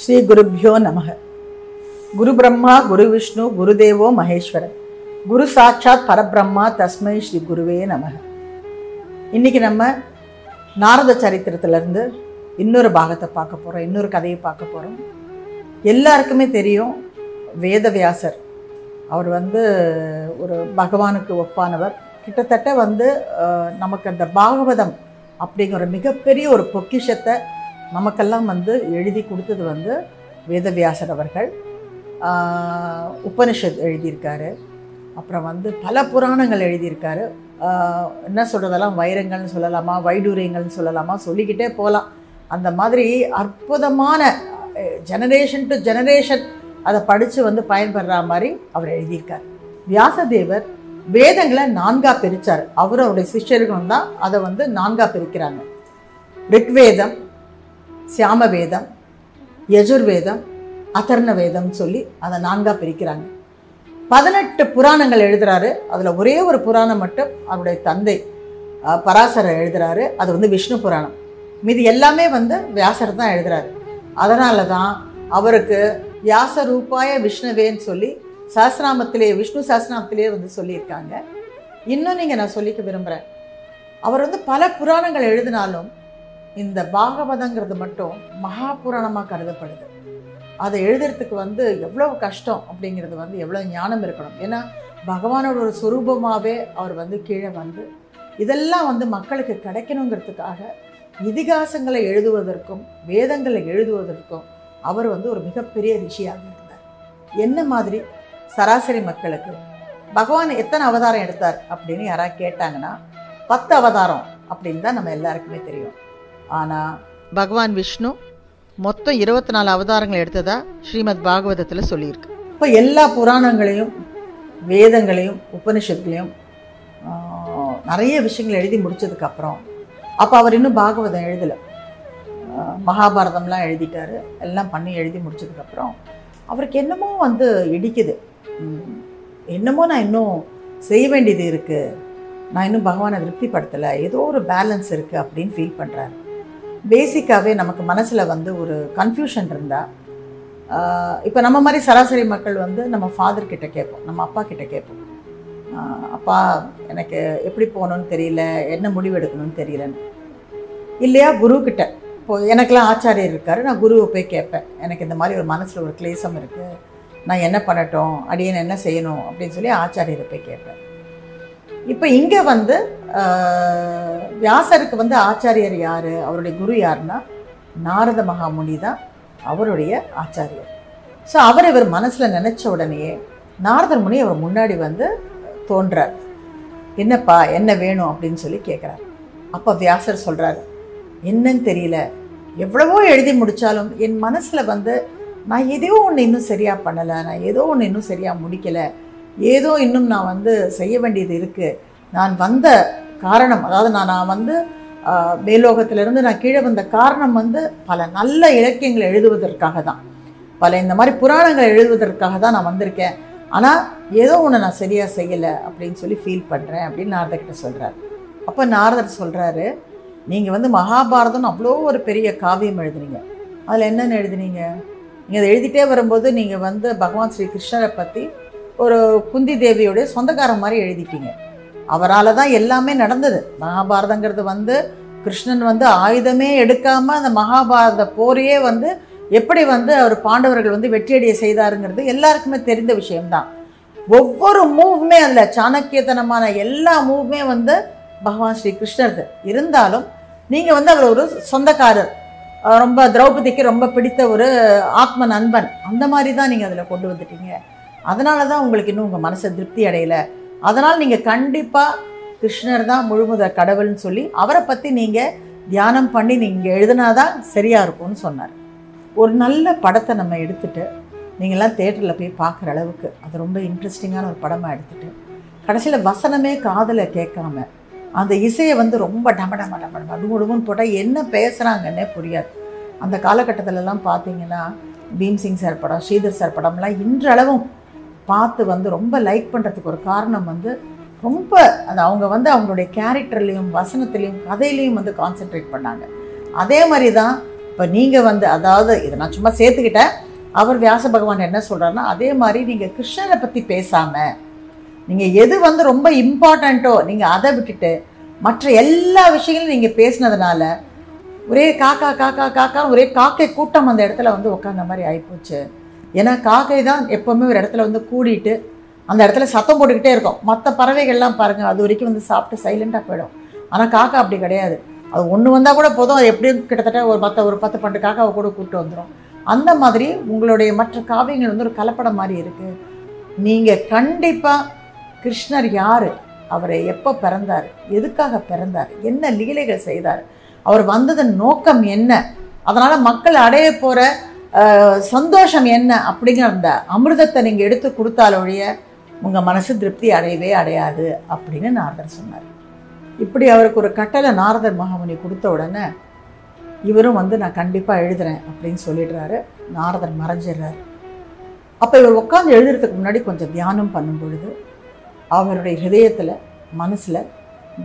ஸ்ரீ குருப்யோ நமக. குரு பிரம்மா குரு விஷ்ணு குருதேவோ மகேஸ்வரன். குரு சாட்சாத் பரபிரம்மா தஸ்மை ஸ்ரீ குருவே நமக. இன்னைக்கு நம்ம நாரத சரித்திரத்திலிருந்து இன்னொரு பாகத்தை பார்க்க போகிறோம் இன்னொரு கதையை பார்க்க போகிறோம் எல்லாருக்குமே தெரியும் வேதவியாசர். அவர் வந்து ஒரு பகவானுக்கு ஒப்பானவர். கிட்டத்தட்ட வந்து நமக்கு அந்த பாகவதம் அப்படிங்கிற மிகப்பெரிய ஒரு பொக்கிஷத்தை நமக்கெல்லாம் வந்து எழுதி கொடுத்தது வந்து வேதவியாசர் அவர்கள். உபனிஷத் எழுதியிருக்காரு. அப்புறம் வந்து பல புராணங்கள் எழுதியிருக்காரு. என்ன சொல்கிறதெல்லாம் வைரங்கள்னு சொல்லலாமா வைடூரியங்கள்னு சொல்லலாமா சொல்லிக்கிட்டே போகலாம். அந்த மாதிரி அற்புதமான ஜெனரேஷன் டு ஜெனரேஷன் அதை படித்து வந்து பயன்படுற மாதிரி அவர் எழுதியிருக்கார். வியாசதேவர் வேதங்களை நான்காக பிரித்தார் அவர் அவருடைய சிஷ்யர்களும் தான் அதை வந்து நான்காக பிரிக்கிறாங்க. ரிக்வேதம் சியாமவேதம் யஜுர்வேதம் அதர்ண வேதம் சொல்லி அதை நான்காக பிரிக்கிறாங்க. பதினெட்டு புராணங்கள் எழுதுறாரு. அதில் ஒரே ஒரு புராணம் மட்டும் அவருடைய தந்தை பராசரர் எழுதுறாரு. அது வந்து விஷ்ணு புராணம். மீதி எல்லாமே வந்து வியாசர் தான் எழுதுறாரு. அதனால தான் அவருக்கு வியாச ரூபாய விஷ்ணுவேன்னு சொல்லி சஹஸ்ரநாமத்திலே விஷ்ணு சஹஸ்ரநாமத்திலே வந்து சொல்லியிருக்காங்க. இன்னும் நீங்கள் நான் சொல்லிக்க விரும்புகிறேன் அவர் வந்து பல புராணங்கள் எழுதினாலும் இந்த பாகவதங்கிறது மட்டும் மகா புராணமாக கருதப்படுது. அதை எழுதுறதுக்கு வந்து எவ்வளோ கஷ்டம் அப்படிங்கிறது வந்து எவ்வளோ ஞானம் இருக்கணும். ஏன்னா பகவானோட ஒரு சுரூபமாகவே அவர் வந்து கீழே வந்து இதெல்லாம் வந்து மக்களுக்கு கிடைக்கணுங்கிறதுக்காக இதிகாசங்களை எழுதுவதற்கும் வேதங்களை எழுதுவதற்கும் அவர் வந்து ஒரு மிகப்பெரிய ரிஷியாக இருந்தார். என்ன மாதிரி? சராசரி மக்களுக்கு பகவான் எத்தனை அவதாரம் எடுத்தார் அப்படின்னு யாராவது கேட்டாங்கன்னா பத்து அவதாரம் அப்படின்னு தான் நம்ம எல்லாருக்குமே தெரியும். ஆனால் பகவான் விஷ்ணு மொத்தம் இருபத்தி நாலு அவதாரங்கள் எடுத்ததா ஸ்ரீமத் பாகவதத்தில் சொல்லியிருக்கு. இப்போ எல்லா புராணங்களையும் வேதங்களையும் உபனிஷத்துலையும் நிறைய விஷயங்கள் எழுதி முடித்ததுக்கப்புறம் அப்போ அவர் இன்னும் பாகவதம் எழுதலை. மகாபாரதம்லாம் எழுதிட்டாரு. எல்லாம் பண்ணி எழுதி முடிச்சதுக்கப்புறம் அவருக்கு என்னமோ வந்து இடிக்குது. என்னமோ நான் இன்னும் செய்ய வேண்டியது இருக்குது நான் இன்னும் பகவானை திருப்திப்படுத்தலை. ஏதோ ஒரு பேலன்ஸ் இருக்குது அப்படின்னு ஃபீல் பண்ணுறாரு பேசிக்காகவே நமக்கு மனசில் வந்து ஒரு கன்ஃபியூஷன் இருந்தால் இப்போ நம்ம மாதிரி சராசரி மக்கள் வந்து நம்ம ஃபாதர் கிட்ட கேட்போம் நம்ம அப்பா கிட்ட கேட்போம். அப்பா எனக்கு எப்படி போகணும்னு தெரியல என்ன முடிவு எடுக்கணும்னு தெரியலன்னு. இல்லையா குரு கிட்ட. இப்போ எனக்கெல்லாம் ஆச்சாரியர் இருக்காரு நான் குருவை போய் கேட்பேன். எனக்கு இந்த மாதிரி ஒரு மனசில் ஒரு கிளேசம் இருக்குது நான் என்ன பண்ணட்டும் அடியேன் என்ன செய்யணும் அப்படின்னு சொல்லி ஆச்சாரியரை போய் கேட்பேன். இப்போ இங்கே வந்து வியாசருக்கு வந்து ஆச்சாரியர் யார்? அவருடைய குரு யாருன்னா நாரத மகாமுனி தான் அவருடைய ஆச்சாரியர். ஸோ அவர் இவர் மனசில் நினச்ச உடனேயே நாரதர் முனி அவர் முன்னாடி வந்து தோன்றார். என்னப்பா என்ன வேணும்? அப்படின்னு சொல்லி கேட்குறாரு அப்போ வியாசர் சொல்கிறாரு என்னன்னு தெரியல. எவ்வளவோ எழுதி முடித்தாலும் என் மனசில் வந்து நான் எதையோ ஒன்று இன்னும் சரியாக பண்ணலை. நான் ஏதோ ஒன்று இன்னும் சரியாக முடிக்கலை. ஏதோ இன்னும் நான் வந்து செய்ய வேண்டியது இருக்குது நான் வந்த காரணம் அதாவது நான் நான் வந்து மேலோகத்திலிருந்து நான் கீழே வந்த காரணம் வந்து பல நல்ல இலக்கியங்களை எழுதுவதற்காக தான். பல இந்த மாதிரி புராணங்களை எழுதுவதற்காக தான் நான் வந்திருக்கேன். ஆனால் ஏதோ ஒன்று நான் சரியாக செய்யலை அப்படின்னு சொல்லி ஃபீல் பண்ணுறேன் அப்படின்னு நாரதர்கிட்ட சொல்கிறார் அப்போ நாரதர் சொல்கிறாரு நீங்கள் வந்து மகாபாரதம்னு அவ்வளோ ஒரு பெரிய காவியம் எழுதுனீங்க. அதில் என்னென்ன எழுதுனீங்க? நீங்கள் அதை எழுதிட்டே வரும்போது நீங்கள் வந்து பகவான் ஸ்ரீ கிருஷ்ணரை பற்றி ஒரு குந்தி தேவியோடைய சொந்தக்காரன் மாதிரி எழுதிட்டீங்க. அவரால் தான் எல்லாமே நடந்தது. மகாபாரதங்கிறது வந்து கிருஷ்ணன் வந்து ஆயுதமே எடுக்காமல் அந்த மகாபாரத போரையே வந்து எப்படி வந்து அவர் பாண்டவர்கள் வந்து வெற்றியடைய செய்தாருங்கிறது எல்லாருக்குமே தெரிந்த விஷயம்தான். ஒவ்வொரு மூவுமே அதில் சாணக்கியத்தனமான எல்லா மூவுமே வந்து பகவான் ஸ்ரீ கிருஷ்ணர்து இருந்தாலும் நீங்கள் வந்து அவர் ஒரு சொந்தக்காரர். ரொம்ப திரௌபதிக்கு ரொம்ப பிடித்த ஒரு ஆத்ம நண்பன். அந்த மாதிரி தான் நீங்கள் அதில் கொண்டு வந்துட்டீங்க. அதனால தான் உங்களுக்கு இன்னும் உங்கள் மனசை திருப்தி அடையலை. அதனால் நீங்கள் கண்டிப்பாக கிருஷ்ணர் தான் முழுமுத கடவுள்னு சொல்லி அவரை பற்றி நீங்கள் தியானம் பண்ணி நீங்கள் எழுதினாதான் சரியாக இருக்கும்னு சொன்னார். ஒரு நல்ல படத்தை நம்ம எடுத்துகிட்டு நீங்கள்லாம் தேட்டரில் போய் பார்க்குற அளவுக்கு அது ரொம்ப இன்ட்ரெஸ்டிங்கான ஒரு படமாக எடுத்துகிட்டு கடைசியில் வசனமே காதில் கேட்காம அந்த இசையை வந்து ரொம்ப டம டம டம டம டுமுடுமுன்னு போட்டால் என்ன பேசுகிறாங்கன்னே புரியாது. அந்த காலகட்டத்திலலாம் பார்த்தீங்கன்னா பீம்சிங் சார் படம் ஸ்ரீதர் சார் படம்லாம் இன்றளவும் பார்த்து வந்து ரொம்ப லைக் பண்ணுறதுக்கு ஒரு காரணம் வந்து ரொம்ப அது அவங்க வந்து அவங்களுடைய கேரக்டர்லேயும் வசனத்துலேயும் கதையிலையும் வந்து கான்சென்ட்ரேட் பண்ணாங்க. அதே மாதிரி தான் இப்போ நீங்கள் வந்து அதாவது இதை நான் சும்மா சேர்த்துக்கிட்டேன். அவர் வியாச பகவான் என்ன சொல்கிறாருன்னா அதே மாதிரி நீங்கள் கிருஷ்ணரை பற்றி பேசாமல் நீங்கள் எது வந்து ரொம்ப இம்பார்ட்டண்ட்டோ நீங்கள் அதை விட்டுட்டு மற்ற எல்லா விஷயங்களும் நீங்கள் பேசினதுனால ஒரே காக்கா காக்கா காக்கா ஒரே காக்கை கூட்டம் அந்த இடத்துல வந்து உட்காந்த மாதிரி ஆகிப்போச்சு ஏன்னா காக்கை தான் எப்போவுமே ஒரு இடத்துல வந்து கூடிட்டு அந்த இடத்துல சத்தம் போட்டுக்கிட்டே இருக்கும். மற்ற பறவைகள்லாம் பாருங்கள் அது வரைக்கும் வந்து சாப்பிட்டு சைலண்ட்டாக போயிடும். ஆனால் காக்கா அப்படி கிடையாது. அது ஒன்று வந்தால் கூட போதும். அது எப்படியும் கிட்டத்தட்ட ஒரு பத்து ஒரு பத்து பன்னெண்டு காக்காவை கூட கூப்பிட்டு வந்துடும் அந்த மாதிரி உங்களுடைய மற்ற காவியங்கள் வந்து ஒரு கலப்படம் மாதிரி இருக்குது நீங்கள் கண்டிப்பாக கிருஷ்ணர் யார்? அவரை எப்போ பிறந்தார்? எதுக்காக பிறந்தார்? என்ன லீலைகள் செய்தார்? அவர் வந்ததன் நோக்கம் என்ன? அதனால் மக்கள் அடைய போகிற சந்தோஷம் என்ன அப்படிங்கிற அந்த அமிர்தத்தை நீங்கள் எடுத்து கொடுத்தாலொழிய உங்கள் மனசு திருப்தி அடையவே அடையாது அப்படின்னு நாரதர் சொன்னார். இப்படி அவருக்கு ஒரு கட்டளை நாரதர் மகாமுனி கொடுத்த உடனே இவரும் வந்து நான் கண்டிப்பாக எழுதுறேன் அப்படின்னு சொல்லிடுறாரு. நாரதர் மறைஞ்சிடுறாரு. அப்போ இவர் உட்காந்து எழுதுறதுக்கு முன்னாடி கொஞ்சம் தியானம் பண்ணும் பொழுது அவருடைய ஹிரதயத்தில் மனசில்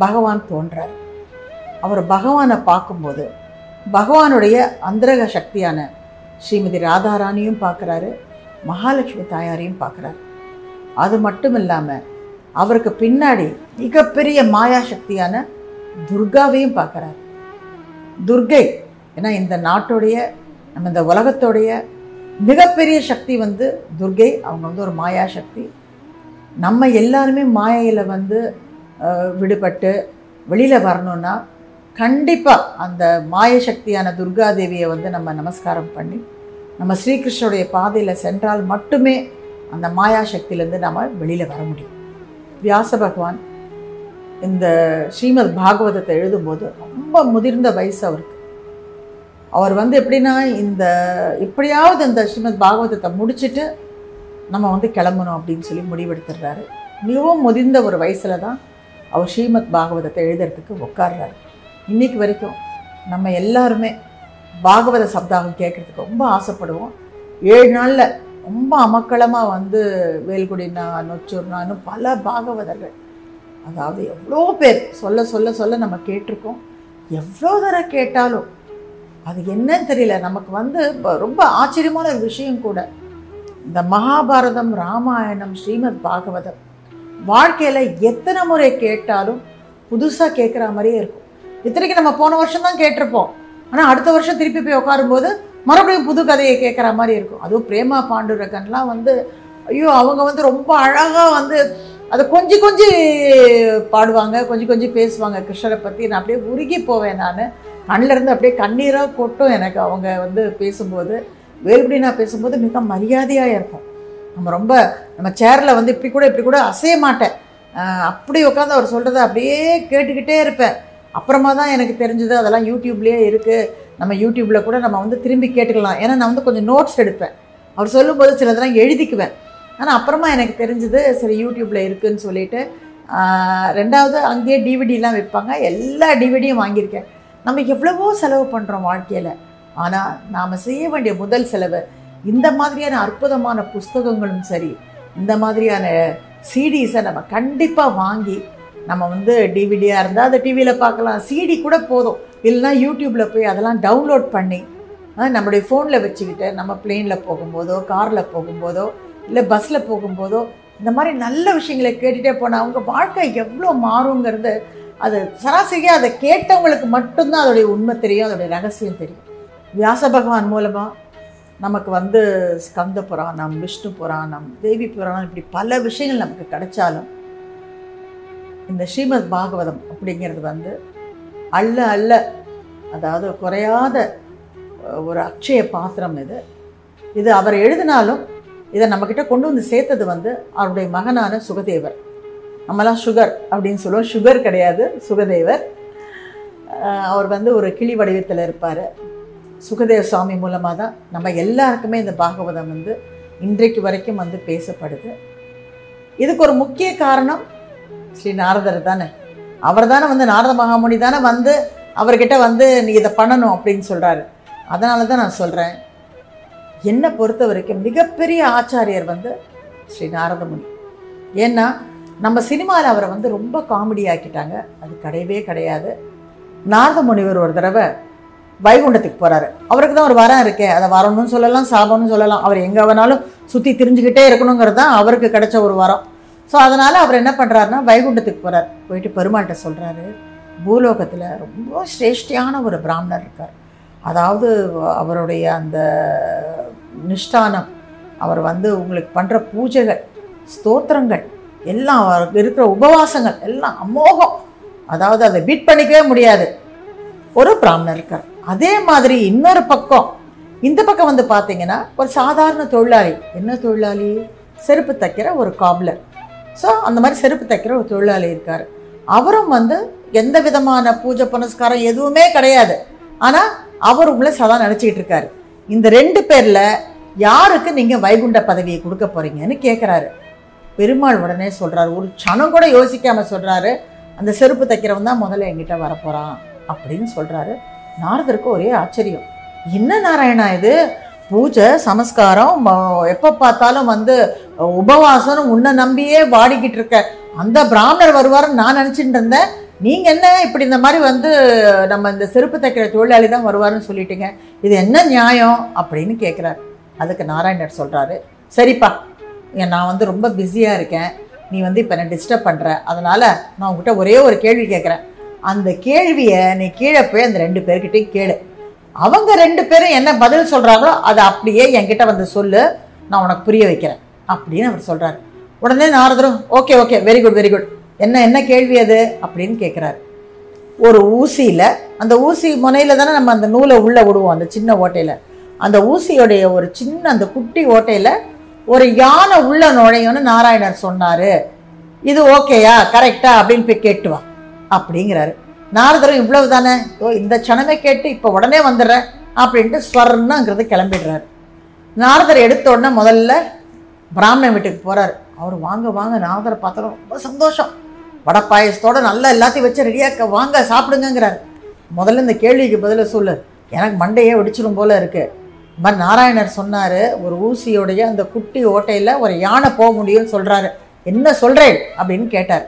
பகவான் தோன்றார். அவர் பகவானை பார்க்கும்போது பகவானுடைய அந்தரக சக்தியான ஸ்ரீமதி ராதாராணியும் பார்க்குறாரு மகாலட்சுமி தாயாரையும் பார்க்குறாரு. அது மட்டும் இல்லாமல் அவருக்கு பின்னாடி மிகப்பெரிய மாயா சக்தியான துர்காவையும் பார்க்குறாரு. துர்கை ஏன்னா இந்த நாட்டுடைய நம்ம இந்த உலகத்தோடைய மிகப்பெரிய சக்தி வந்து துர்கை. அவங்க வந்து ஒரு மாயா சக்தி நம்ம எல்லாருமே மாயையில் வந்து விடுபட்டு வெளியில் வரணுன்னா கண்டிப்பாக அந்த மாய சக்தியான துர்காதேவியை வந்து நம்ம நமஸ்காரம் பண்ணி நம்ம ஸ்ரீகிருஷ்ணனுடைய பாதையில் சென்றால் மட்டுமே அந்த மாயா சக்தியிலேருந்து நம்ம வெளியில் வர முடியும். வியாச பகவான் இந்த ஸ்ரீமத் பாகவதத்தை எழுதும்போது ரொம்ப முதிர்ந்த வயசு அவருக்கு. அவர் வந்து எப்படின்னா இந்த எப்படியாவது இந்த ஸ்ரீமத் பாகவதத்தை முடிச்சுட்டு நம்ம வந்து கிளம்பணும் அப்படின்னு சொல்லி முடிவெடுத்துடுறாரு. மிகவும் முதிர்ந்த ஒரு வயசில் தான் அவர் ஸ்ரீமத் பாகவதத்தை எழுதுறதுக்கு உட்கார்றாரு. இன்னைக்கு வரைக்கும் நம்ம எல்லாருமே பாகவத சப்தாகம் கேட்குறதுக்கு ரொம்ப ஆசைப்படுவோம். ஏழு நாளில் ரொம்ப அமக்களமாக வந்து வேல்குடினா நொச்சூர்னான்னு பல பாகவதர்கள் அதாவது எவ்வளோ பேர் சொல்ல சொல்ல சொல்ல நம்ம கேட்டிருக்கோம். எவ்வளோ தடவை கேட்டாலும் அது என்னன்னு தெரியல. நமக்கு வந்து ரொம்ப ஆச்சரியமான ஒரு விஷயம் கூட. இந்த மகாபாரதம் ராமாயணம் ஸ்ரீமத் பாகவதம் வாழ்க்கையில் எத்தனை முறை கேட்டாலும் புதுசாக கேட்குற மாதிரியே இருக்கும். இத்தனைக்கு நம்ம போன வருஷம் தான் கேட்டிருப்போம். ஆனால் அடுத்த வருஷம் திருப்பி போய் உட்காரும்போது மறுபடியும் புது கதையை கேட்குற மாதிரி இருக்கும். அதுவும் பிரேமா பாண்டுரகன்லாம் வந்து ஐயோ அவங்க வந்து ரொம்ப அழகாக வந்து அதை கொஞ்சி கொஞ்சி பாடுவாங்க கொஞ்சி கொஞ்சம் பேசுவாங்க கிருஷ்ணரை பற்றி நான் அப்படியே உருகி போவேன் நான். கண்ணிலிருந்து அப்படியே கண்ணீராக கொட்டும் எனக்கு அவங்க வந்து பேசும்போது. வேறுபடி நான் பேசும்போது மிக மரியாதையாக இருக்கும் நம்ம ரொம்ப நம்ம சேரில் வந்து இப்படி கூட இப்படி கூட அசைய மாட்டேன். அப்படி உட்காந்து அவர் சொல்கிறத அப்படியே கேட்டுக்கிட்டே இருப்பேன். அப்புறமா தான் எனக்கு தெரிஞ்சது அதெல்லாம் யூடியூப்லேயே இருக்குது நம்ம யூடியூப்பில் கூட நம்ம வந்து திரும்பி கேட்டுக்கலாம். ஏன்னா நான் வந்து கொஞ்சம் நோட்ஸ் எடுப்பேன். அவர் சொல்லும்போது சிலதெல்லாம் எழுதிக்குவேன். ஆனால் அப்புறமா எனக்கு தெரிஞ்சது சரி யூடியூப்பில் இருக்குதுன்னு சொல்லிட்டு ரெண்டாவது அங்கேயே டிவிடிலாம் விற்பாங்க எல்லா டிவிடியும் வாங்கியிருக்கேன். நம்ம எவ்வளவோ செலவு பண்ணுறோம் வாழ்க்கையில். ஆனால் நாம் செய்ய வேண்டிய முதல் செலவு இந்த மாதிரியான அற்புதமான புஸ்தகங்களும் சரி இந்த மாதிரியான சிடிஸை நம்ம கண்டிப்பாக வாங்கி நம்ம வந்து டிவிடியாக இருந்தால் அதை டிவியில் பார்க்கலாம். சிடி கூட போதும். இல்லைன்னா யூடியூப்பில் போய் அதெல்லாம் டவுன்லோட் பண்ணி அஹ், நம்மளுடைய ஃபோனில் வச்சுக்கிட்டு நம்ம பிளெயினில் போகும்போதோ காரில் போகும்போதோ இல்லை பஸ்ஸில் போகும்போதோ இந்த மாதிரி நல்ல விஷயங்களை கேட்டுகிட்டே போனால் அவங்க வாழ்க்கை எவ்வளோ மாறுங்கிறது அது சராசரியாக அதை கேட்டவங்களுக்கு மட்டும்தான் அதோடைய உண்மை தெரியும் அதோடைய ரகசியம் தெரியும். வியாச பகவான் மூலமாக நமக்கு வந்து ஸ்கந்த புராணம் விஷ்ணு புராணம் தேவி புராணம் இப்படி பல விஷயங்கள் நமக்கு கிடைச்சாலும் இந்த ஸ்ரீமத் பாகவதம் அப்படிங்கிறது வந்து அல்ல அல்ல அதாவது குறையாத ஒரு அக்ஷய பாத்திரம் இது. இது அவர் எழுதினாலும் இதை நம்மக்கிட்ட கொண்டு வந்து சேர்த்தது வந்து அவருடைய மகனான சுகதேவர். நம்மலாம் சுகர் அப்படின்னு சொல்லுவோம். சுகர் கிடையாது சுகதேவர். அவர் வந்து ஒரு கிளி வடிவத்தில் இருப்பார். சுகதேவ சுவாமி மூலமாக தான் நம்ம எல்லாருக்குமே இந்த பாகவதம் வந்து இன்றைக்கு வரைக்கும் வந்து பேசப்படுது. இதுக்கு ஒரு முக்கிய காரணம் ஸ்ரீ நாரதர் தானே? அவர் தானே வந்து நாரத மகாமுனி தானே வந்து அவர்கிட்ட வந்து நீ இதை பண்ணணும் அப்படின்னு சொல்கிறாரு அதனால தான் நான் சொல்கிறேன் என்னை பொறுத்த வரைக்கும் மிகப்பெரிய ஆச்சாரியர் வந்து ஸ்ரீ நாரதமுனி ஏன்னா நம்ம சினிமாவில் அவரை வந்து ரொம்ப காமெடி ஆக்கிட்டாங்க. அது கிடையவே கிடையாது. நாரத முனிவர் ஒரு தடவை வைகுண்டத்துக்கு போகிறாரு அவருக்கு தான் ஒரு வரம் இருக்கே. அதை வரணும்னு சொல்லலாம் சாபம்னு சொல்லலாம். அவர் எங்கே வேணாலும் சுற்றி திரிஞ்சுக்கிட்டே இருக்கணுங்கிறது தான் அவருக்கு கிடைச்ச ஒரு வரம். ஸோ அதனால் அவர் என்ன பண்ணுறாருன்னா வைகுண்டத்துக்கு போகிறார் போயிட்டு பெருமாள்கிட்ட சொல்கிறாரு பூலோகத்தில் ரொம்ப சிரேஷ்டியான ஒரு பிராமணர் இருக்கார். அதாவது அவருடைய அந்த நிஷ்டானம் அவர் வந்து உங்களுக்கு பண்ணுற பூஜைகள் ஸ்தோத்திரங்கள் எல்லாம் அவருக்கு இருக்கிற உபவாசங்கள் எல்லாம் அமோகம். அதாவது அதை பீட் பண்ணிக்கவே முடியாது. ஒரு பிராமணர் இருக்கார். அதே மாதிரி இன்னொரு பக்கம் இந்த பக்கம் வந்து பார்த்தீங்கன்னா ஒரு சாதாரண தொழிலாளி. என்ன தொழிலாளி? செருப்பு தைக்கிற ஒரு காப்லர் ஸோ அந்த மாதிரி செருப்பு தைக்கிற ஒரு தொழிலாளி இருக்கார். அவரும் வந்து எந்த விதமான பூஜை புனஸ்காரம் எதுவுமே கிடையாது. ஆனால் அவர் உங்களை சதா நினச்சிக்கிட்டு இருக்காரு. இந்த ரெண்டு பேரில் யாருக்கு நீங்கள் வைகுண்ட பதவியை கொடுக்க போறீங்கன்னு கேட்குறாரு பெருமாள் உடனே சொல்கிறாரு ஒரு க்ஷணம் கூட யோசிக்காமல் சொல்கிறாரு அந்த செருப்பு தைக்கிறவன் தான் முதல்ல என்கிட்ட வரப்போகிறான் அப்படின்னு சொல்கிறாரு நாரதருக்கு ஒரே ஆச்சரியம். என்ன நாராயணா இது? பூஜை சமஸ்காரம் எப்போ பார்த்தாலும் வந்து உபவாசம் உன்னை நம்பியே வாடிக்கிட்டு இருக்க அந்த பிராமணர் வருவாருன்னு நான் நினச்சிட்டு இருந்தேன். நீங்கள் என்ன இப்படி இந்த மாதிரி வந்து நம்ம இந்த செருப்பு தைக்கிற தொழிலாளி தான் வருவாருன்னு சொல்லிட்டீங்க. இது என்ன நியாயம் அப்படின்னு கேட்குறாரு அதுக்கு நாராயணர் சொல்கிறாரு சரிப்பா ஏன் நான் வந்து ரொம்ப பிஸியாக இருக்கேன். நீ வந்து இப்போ என்ன டிஸ்டர்ப் பண்ணுற அதனால் நான் உங்ககிட்ட ஒரே ஒரு கேள்வி கேட்குறேன் அந்த கேள்வியை நீ கீழே போய் அந்த ரெண்டு பேர்கிட்டையும் கேளு. அவங்க ரெண்டு பேரும் என்ன பதில் சொல்கிறாங்களோ அதை அப்படியே என்கிட்ட வந்து சொல்லு நான் உனக்கு புரிய வைக்கிறேன் அப்படின்னு அவர் சொல்கிறாரு உடனே நாரதரும் okay okay very good very good என்ன என்ன கேள்வி அது? அப்படின்னு கேட்குறாரு ஒரு ஊசியில் அந்த ஊசி முனையில் தானே நம்ம அந்த நூலை உள்ளே விடுவோம் அந்த சின்ன ஓட்டையில். அந்த ஊசியோடைய ஒரு சின்ன அந்த குட்டி ஓட்டையில் ஒரு யானை உள்ள நுழையும்னு நாராயணர் சொன்னார். இது ஓகேயா கரெக்டா அப்படின்னு போய் கேட்டு வா நாலு நாரதரும் இவ்வளவு தானே ஓ இந்த க்ஷணமே கேட்டு இப்போ உடனே வந்துடுறேன் அப்படின்ட்டு ஸ்வர்ணங்கிறது கிளம்பிடுறாரு. நாரதர் எடுத்த உடனே முதல்ல பிராமணன் வீட்டுக்கு போகிறார் அவர் வாங்க வாங்க நாரதரை பார்த்தாலும் ரொம்ப சந்தோஷம். வடை பாயசத்தோட நல்லா எல்லாத்தையும் வச்சு ரெடியாக்க வாங்க சாப்பிடுங்கிறார் முதல்ல இந்த கேள்விக்கு பதில சொல்லு. எனக்கு மண்டையே வெடிச்சிடும் போல் இருக்குது இந்த மாதிரி நாராயணர் சொன்னார் ஒரு ஊசியோடைய அந்த குட்டி ஓட்டையில் ஒரு யானை போக முடியும்னு சொல்கிறாரு என்ன சொல்கிறேன் அப்படின்னு கேட்டார்.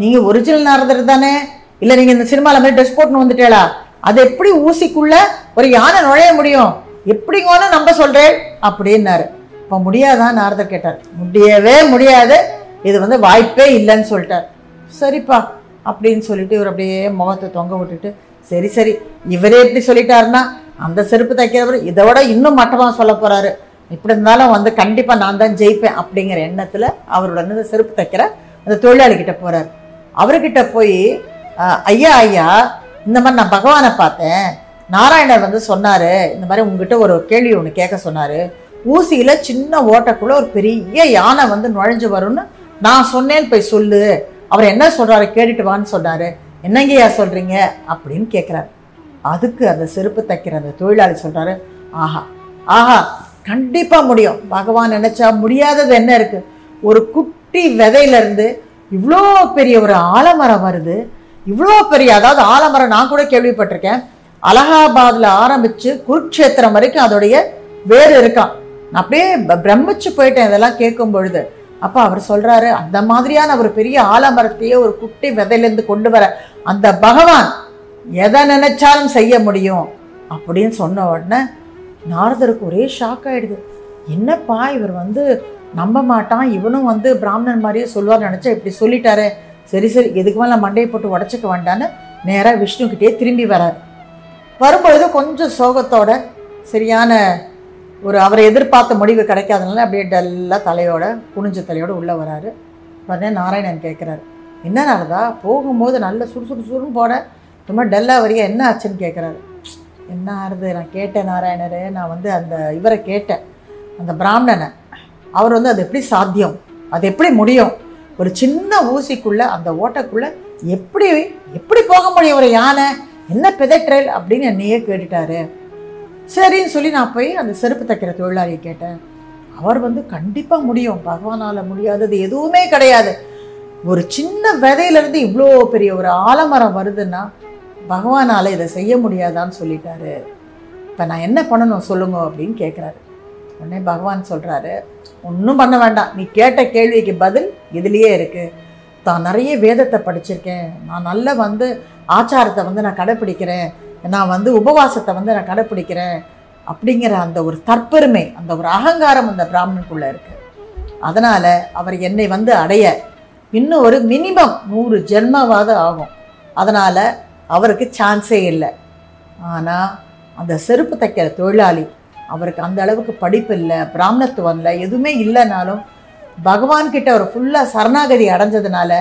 நீங்கள் ஒரிஜினல் நாரதர் தானே? இல்ல நீங்க இந்த சினிமால மாதிரி ட்ரெஸ் போட்டுன்னு வந்துட்டேளா? அது எப்படி ஊசிக்குள்ள ஒரு யானை நுழைய முடியும்? எப்படிங்கன்னு நம்ப சொல்றேன் அப்படின்னாரு. இப்போ முடியாதான் நாரதர் கேட்டார். முடியவே முடியாது. இது வந்து வாய்ப்பே இல்லைன்னு சொல்லிட்டார். சரிப்பா அப்படின்னு சொல்லிட்டு இவர் அப்படியே முகத்தை தொங்க விட்டுட்டு சரி சரி இவரே எப்படி சொல்லிட்டாருன்னா அந்த செருப்பு தைக்கிறவர் இதை விட இன்னும் மட்டமாக சொல்ல போறாரு. இப்படி இருந்தாலும் வந்து கண்டிப்பாக நான் தான் ஜெயிப்பேன் அப்படிங்கிற எண்ணத்தில் அவரோட அந்த செருப்பு தைக்கிற அந்த தொழிலாளிகிட்ட போகிறார் அவர்கிட்ட போய் ஐயா ஐயா இந்த மாதிரி நான் பகவானை பார்த்தேன். நாராயணர் வந்து சொன்னார் இந்த மாதிரி உங்ககிட்ட ஒரு கேள்வி ஒன்று கேட்க சொன்னார். ஊசியில் சின்ன ஓட்டக்குள்ளே ஒரு பெரிய யானை வந்து நுழைஞ்சு வரும்னு நான் சொன்னேன்னு போய் சொல்லு. அவர் என்ன சொல்கிறாரு கேட்டுட்டு வான்னு சொன்னார். என்னங்கய்யா சொல்கிறீங்க அப்படின்னு கேட்குறாரு அதுக்கு அந்த செருப்பு தைக்கிற அந்த தொழிலாளி சொல்கிறாரு ஆஹா ஆஹா கண்டிப்பாக முடியும். பகவான் நினச்சா முடியாதது என்ன இருக்குது ஒரு குட்டி விதையிலேருந்து இவ்வளோ பெரிய ஒரு ஆலமரம் வருது. இவ்வளோ பெரிய அதாவது ஆலமரம் நான் கூட கேள்விப்பட்டிருக்கேன். அலகாபாத்ல ஆரம்பிச்சு குருக்ஷேத்திரம் வரைக்கும் அதோடைய வேர் இருக்கான் அப்படியே பிரமிச்சு போயிட்டேன் இதெல்லாம் கேட்கும் பொழுது. அப்போ அவர் சொல்றாரு அந்த மாதிரியான ஒரு பெரிய ஆலமரத்தையே ஒரு குட்டி விதையிலேருந்து கொண்டு வர அந்த பகவான் எதை நினைச்சாலும் செய்ய முடியும் அப்படின்னு சொன்ன உடனே நாரதருக்கு ஒரே ஷாக் ஆயிடுது. என்னப்பா இவர் வந்து நம்ப மாட்டான் இவனும் வந்து பிராமணன் மாதிரியே சொல்லுவார் நினைச்சா இப்படி சொல்லிட்டாரு. சரி சரி எதுக்கு மேலே மண்டையை போட்டு உடச்சிக்க வேண்டான்னு நேராக விஷ்ணுக்கிட்டே திரும்பி வரார். வரும்பொழுது கொஞ்சம் சோகத்தோட சரியான ஒரு அவரை எதிர்பார்த்த முடிவு கிடைக்காதனால அப்படியே டல்லாக தலையோட குனிஞ்ச தலையோட உள்ளே வராரு. உடனே நாராயணன் கேட்குறாரு என்ன நடந்தா போகும்போது நல்ல சுறுசுறு சுறுன்னு போட ரொம்ப டல்லாக வரியா என்ன ஆச்சுன்னு கேட்குறாரு என்ன ஆறுது நான் கேட்டேன் நாராயணரே நான் வந்து அந்த இவரை கேட்டேன். அந்த பிராமணனை அவர் வந்து அது எப்படி சாத்தியம் அது எப்படி முடியும் ஒரு சின்ன ஊசிக்குள்ள அந்த ஓட்டைக்குள்ள எப்படி எப்படி போக முடியும் ஒரு யானை? என்ன பிதற்றல் அப்படின்னு என்னையே கேட்டுட்டாரு. சரின்னு சொல்லி நான் போய் அந்த செருப்பு தைக்கிற தொழிலாளியை கேட்டேன். அவர் வந்து கண்டிப்பாக முடியும். பகவானால் முடியாதது எதுவுமே கிடையாது. ஒரு சின்ன விதையிலேருந்து இவ்வளோ பெரிய ஒரு ஆலமரம் வருதுன்னா பகவானால் இதை செய்ய முடியாதான்னு சொல்லிட்டாரு. இப்போ நான் என்ன பண்ணணும் சொல்லுங்க அப்படின்னு கேட்குறாரு உடனே பகவான் சொல்கிறாரு ஒன்றும் பண்ண வேண்டாம். நீ கேட்ட கேள்விக்கு பதில் இதுலேயே இருக்குது தான் நிறைய வேதத்தை படிச்சிருக்கேன். நான் நல்ல வந்து ஆச்சாரத்தை வந்து நான் கடைப்பிடிக்கிறேன். நான் வந்து உபவாசத்தை வந்து நான் கடைப்பிடிக்கிறேன். அப்படிங்கிற அந்த ஒரு தற்பெருமை அந்த ஒரு அகங்காரம் அந்த பிராமணனுக்குள்ளே இருக்குது அதனால் அவர் என்னை வந்து அடைய இன்னும் ஒரு மினிமம் நூறு ஜென்மாவது ஆகும். அதனால் அவருக்கு சான்ஸே இல்லை. ஆனால் அந்த செருப்பு தைக்கிற தொழிலாளி அவருக்கு அந்த அளவுக்கு படிப்பு இல்லை பிராமணத்துவம் இல்லை எதுவுமே இல்லைனாலும் பகவான்கிட்ட அவர் ஃபுல்லாக சரணாகதி அடைஞ்சதுனால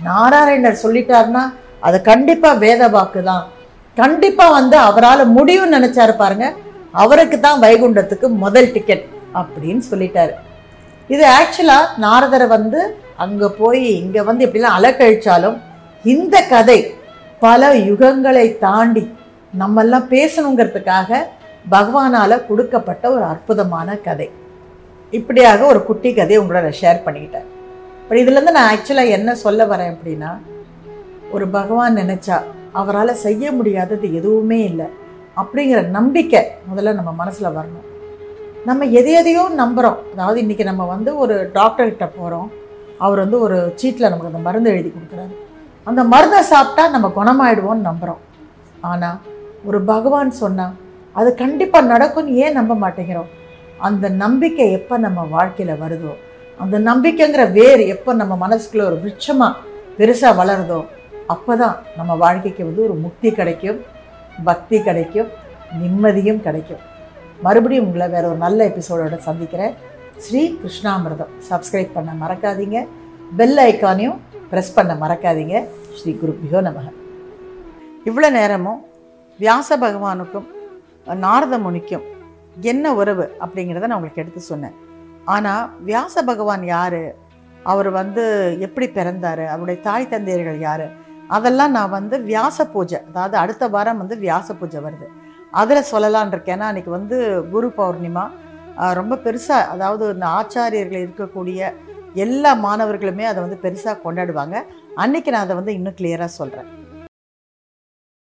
நாராயணர் சொல்லிட்டார்னா அது கண்டிப்பாக வேத வாக்கு தான். கண்டிப்பாக வந்து அவரால் முடியும்னு நினச்சாரு பாருங்க அவருக்கு தான் வைகுண்டத்துக்கு முதல் டிக்கெட் அப்படின்னு சொல்லிட்டாரு. இது ஆக்சுவலாக நாரதரை வந்து அங்கே போய் இங்கே வந்து இப்படிலாம் அலக்கழிச்சாலும் இந்த கதை பல யுகங்களை தாண்டி நம்மெல்லாம் பேசணுங்கிறதுக்காக பகவானால் கொடுக்கப்பட்ட ஒரு அற்புதமான கதை. இப்படியாக ஒரு குட்டி கதையை உங்களோட ஷேர் பண்ணிக்கிட்டேன். பட் இதுலேருந்து நான் ஆக்சுவலாக என்ன சொல்ல வரேன் அப்படின்னா ஒரு பகவான் நினச்சா அவரால் செய்ய முடியாதது எதுவுமே இல்லை அப்படிங்கிற நம்பிக்கை முதல்ல நம்ம மனசில் வரணும். நம்ம எதை எதையோ நம்புகிறோம் அதாவது இன்றைக்கி நம்ம வந்து ஒரு டாக்டர்கிட்ட போகிறோம் அவர் வந்து ஒரு சீட்டில் நமக்கு அந்த மருந்து எழுதி கொடுக்குறாரு. அந்த மருந்தை சாப்பிட்டா நம்ம குணமாயிடுவோம்னு நம்புகிறோம் ஆனால் ஒரு பகவான் சொன்னால் அது கண்டிப்பாக நடக்கும்னு ஏன் நம்ப மாட்டேங்கிறோம்? அந்த நம்பிக்கை எப்போ நம்ம வாழ்க்கையில் வருதோ அந்த நம்பிக்கைங்கிற வேர் எப்போ நம்ம மனசுக்குள்ள ஒரு விருட்சமாக பெருசாக வளருதோ அப்போ தான் நம்ம வாழ்க்கைக்கு வந்து ஒரு முக்தி கிடைக்கும் பக்தி கிடைக்கும் நிம்மதியும் கிடைக்கும். மறுபடியும் உங்களை வேற ஒரு நல்ல எபிசோடோட சந்திக்கிறேன். ஸ்ரீ கிருஷ்ணாமிரதம். சப்ஸ்கிரைப் பண்ண மறக்காதீங்க. பெல் ஐக்கானையும் ப்ரெஸ் பண்ண மறக்காதீங்க. ஸ்ரீ குருபியோ நமக. இவ்வளோ நேரமும் வியாச பகவானுக்கும் நாரத முனிக்கும். என்ன உறவு? அப்படிங்கிறத நான் உங்களுக்கு எடுத்து சொன்னேன். ஆனால் வியாச பகவான் யார்? அவர் வந்து எப்படி பிறந்தார்? அவருடைய தாய் தந்தையர்கள் யார்? அதெல்லாம் நான் வந்து வியாச பூஜை அதாவது அடுத்த வாரம் வந்து வியாச பூஜை வருது. அதில் சொல்லலான் இருக்கேன். ஏன்னா அன்றைக்கி வந்து குரு பௌர்ணிமா. ரொம்ப பெருசாக அதாவது இந்த ஆச்சாரியர்கள் இருக்கக்கூடிய எல்லா மாணவர்களுமே அதை வந்து பெருசாக கொண்டாடுவாங்க. அன்னைக்கு நான் அதை வந்து இன்னும் கிளியராக சொல்கிறேன்